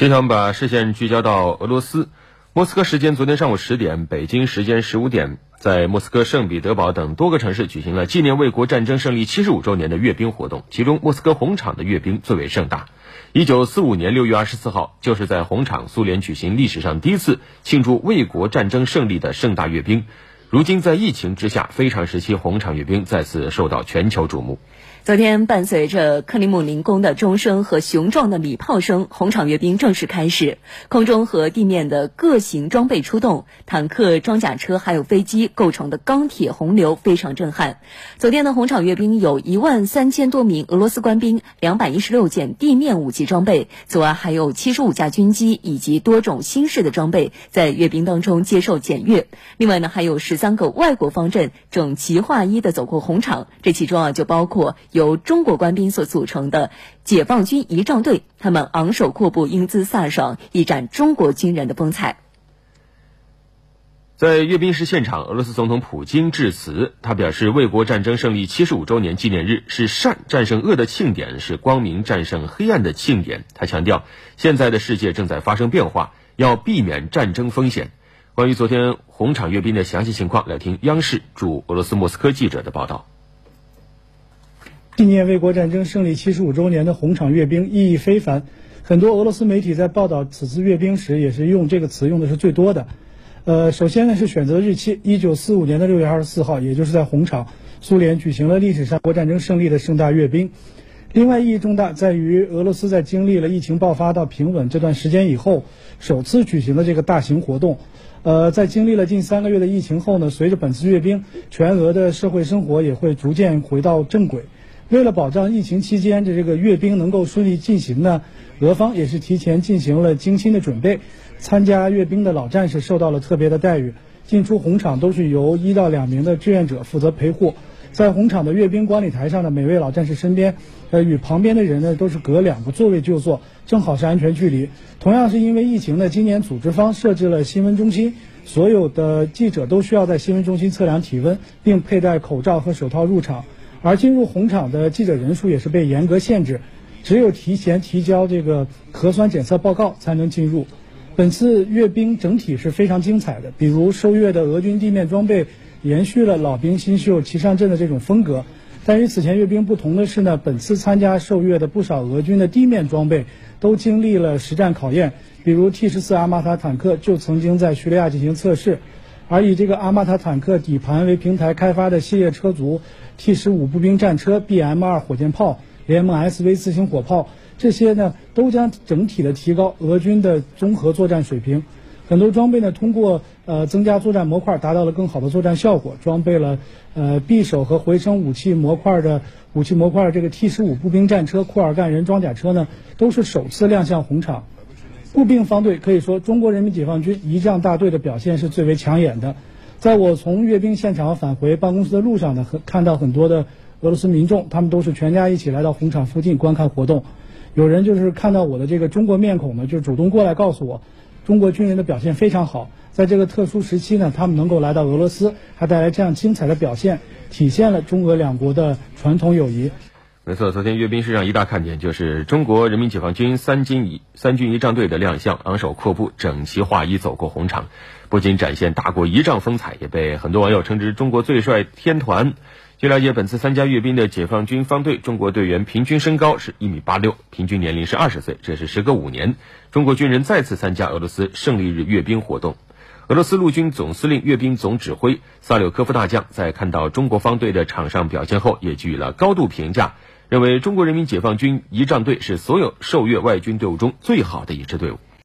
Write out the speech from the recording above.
接下来我们把视线聚焦到俄罗斯。莫斯科时间昨天上午十点，北京时间十五点，在莫斯科、圣彼得堡等多个城市举行了纪念卫国战争胜利七十五周年的阅兵活动。其中，莫斯科红场的阅兵最为盛大。一九四五年六月二十四号，就是在红场，苏联举行历史上第一次庆祝卫国战争胜利的盛大阅兵。如今，在疫情之下，非常时期，红场阅兵再次受到全球瞩目。昨天，伴随着克里姆林宫的钟声和雄壮的礼炮声，红场阅兵正式开始。空中和地面的各型装备出动，坦克、装甲车还有飞机构成的钢铁洪流非常震撼。昨天的红场阅兵有一万三千多名俄罗斯官兵，两百一十六件地面武器装备，此外还有七十五架军机以及多种新式的装备在阅兵当中接受检阅。另外呢，还有十三个外国方阵整齐划一的走过红场，这其中啊就包括。由中国官兵所组成的解放军仪仗队，他们昂首阔步、英姿飒爽，一展中国军人的风采。在阅兵式现场，俄罗斯总统普京致辞，他表示，卫国战争胜利七十五周年纪念日是善战胜恶的庆典，是光明战胜黑暗的庆典。他强调，现在的世界正在发生变化，要避免战争风险。关于昨天红场阅兵的详细情况，来听央视驻俄罗斯莫斯科记者的报道。纪念卫国战争胜利七十五周年的红场阅兵意义非凡，很多俄罗斯媒体在报道此次阅兵时也是用这个词用的是最多的。呃，首先呢是选择日期，一九四五年的六月二十四号，也就是在红场，苏联举行了历史上国战争胜利的盛大阅兵。另外意义重大在于俄罗斯在经历了疫情爆发到平稳这段时间以后，首次举行了这个大型活动。呃，在经历了近三个月的疫情后呢，随着本次阅兵，全俄的社会生活也会逐渐回到正轨。为了保障疫情期间的这个阅兵能够顺利进行呢，俄方也是提前进行了精心的准备。参加阅兵的老战士受到了特别的待遇，进出红场都是由一到两名的志愿者负责陪护。在红场的阅兵观礼台上的每位老战士身边，呃，与旁边的人呢都是隔两个座位就坐，正好是安全距离。同样是因为疫情呢，今年组织方设置了新闻中心，所有的记者都需要在新闻中心测量体温，并佩戴口罩和手套入场。而进入红场的记者人数也是被严格限制，只有提前提交这个核酸检测报告才能进入。本次阅兵整体是非常精彩的，比如受阅的俄军地面装备延续了老兵新秀齐上阵的这种风格。但与此前阅兵不同的是呢，本次参加受阅的不少俄军的地面装备都经历了实战考验，比如 T 十四阿玛塔坦克就曾经在叙利亚进行测试。而以这个阿玛塔坦克底盘为平台开发的系列车族，T 十五步兵战车、BM 二火箭炮、联盟 SV 四型火炮，这些呢都将整体的提高俄军的综合作战水平。很多装备呢通过呃增加作战模块，达到了更好的作战效果。装备了呃匕首和回声武器模块的武器模块，这个 T 十五步兵战车、库尔干人装甲车呢，都是首次亮相红场。步兵方队可以说，中国人民解放军仪仗大队的表现是最为抢眼的。在我从阅兵现场返回办公室的路上呢，和看到很多的俄罗斯民众，他们都是全家一起来到红场附近观看活动。有人就是看到我的这个中国面孔呢，就主动过来告诉我，中国军人的表现非常好。在这个特殊时期呢，他们能够来到俄罗斯，还带来这样精彩的表现，体现了中俄两国的传统友谊。没错，昨天阅兵式上一大看点就是中国人民解放军三军仪三军仪仗队的亮相，昂首阔步、整齐划一走过红场，不仅展现大国仪仗风采，也被很多网友称之“中国最帅天团”。据了解，本次参加阅兵的解放军方队中国队员平均身高是一米八六，平均年龄是二十岁，这是时隔五年，中国军人再次参加俄罗斯胜利日阅兵活动。俄罗斯陆军总司令阅兵总指挥萨柳科夫大将在看到中国方队的场上表现后，也给予了高度评价。认为中国人民解放军仪仗队是所有受阅外军队伍中最好的一支队伍。